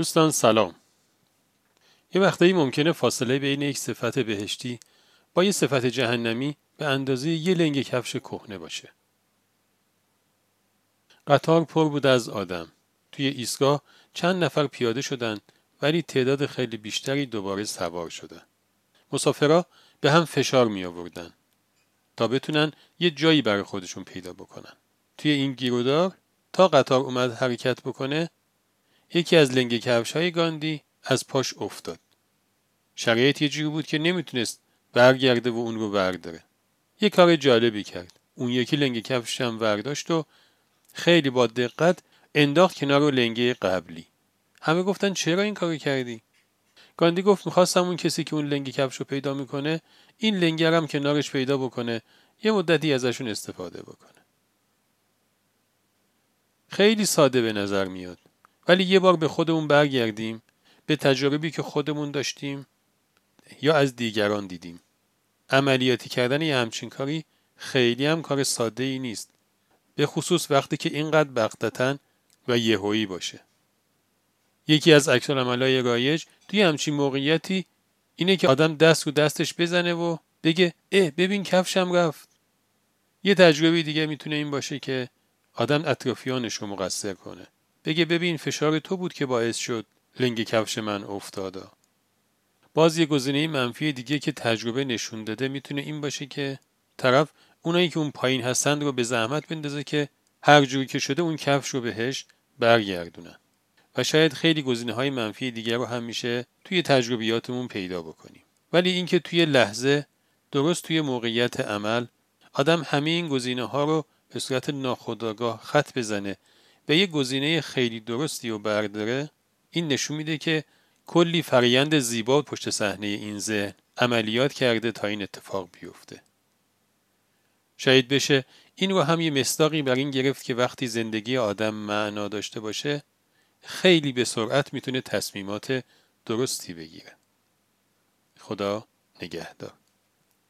دوستان سلام یه وقتایی ممکنه فاصله بین یک صفت بهشتی با یه صفت جهنمی به اندازه یه لنگ کفش کهنه باشه. قطار پر بود از آدم. توی ایستگاه چند نفر پیاده شدن ولی تعداد خیلی بیشتری دوباره سوار شدن. مسافرها به هم فشار می آوردن تا بتونن یه جایی برای خودشون پیدا بکنن. توی این گیرودار تا قطار اومد حرکت بکنه یکی از لنگ کفش های گاندی از پاش افتاد. شرایط یه جوری بود که نمی‌تونست برگرده و اون رو برداره. یه کار جالبی کرد. اون یکی لنگ کفش هم برداشت و خیلی با دقت انداخت کنار لنگه قبلی. همه گفتن چرا این کارو کردی؟ گاندی گفت می‌خواستم اون کسی که اون لنگ کفش رو پیدا می‌کنه این لنگر هم کنارش پیدا بکنه یه مدتی ازشون استفاده بکنه. خیلی ساده به نظر میاد. ولی یه بار به خودمون برگردیم به تجربی که خودمون داشتیم یا از دیگران دیدیم. عملیاتی کردن یه همچین کاری خیلی هم کار ساده ای نیست به خصوص وقتی که اینقدر بغتتن و یهویی باشه. یکی از عکس عملای رایج توی همچین موقعیتی اینه که آدم دست رو دستش بزنه و بگه اه ببین کفشم رفت. یه تجربه دیگه می‌تونه این باشه که آدم اطرافیانش رو مقصر کنه. بگه ببین فشار تو بود که باعث شد لنگ کفش من افتادا. باز یه گزینه منفی دیگه که تجربه نشون داده می‌تونه این باشه که طرف اونایی که اون پایین هستند رو به زحمت بندازه که هر جوری که شده اون کفش رو بهش برگردونن. و شاید خیلی گزینه های منفی دیگر رو هم میشه توی تجربیاتمون پیدا بکنیم. ولی اینکه توی لحظه درست توی موقعیت عمل آدم همه این گزینه ها رو به صورت ناخودآگاه خط بزنه به یه گزینه خیلی درستی و برداره این نشون میده که کلی فرایند زیبا پشت صحنه این ذهن عملیات کرده تا این اتفاق بیفته. شاید بشه این رو هم یه مصداقی بر این گرفت که وقتی زندگی آدم معنا داشته باشه خیلی به سرعت می‌تونه تصمیمات درستی بگیره. خدا نگهدار.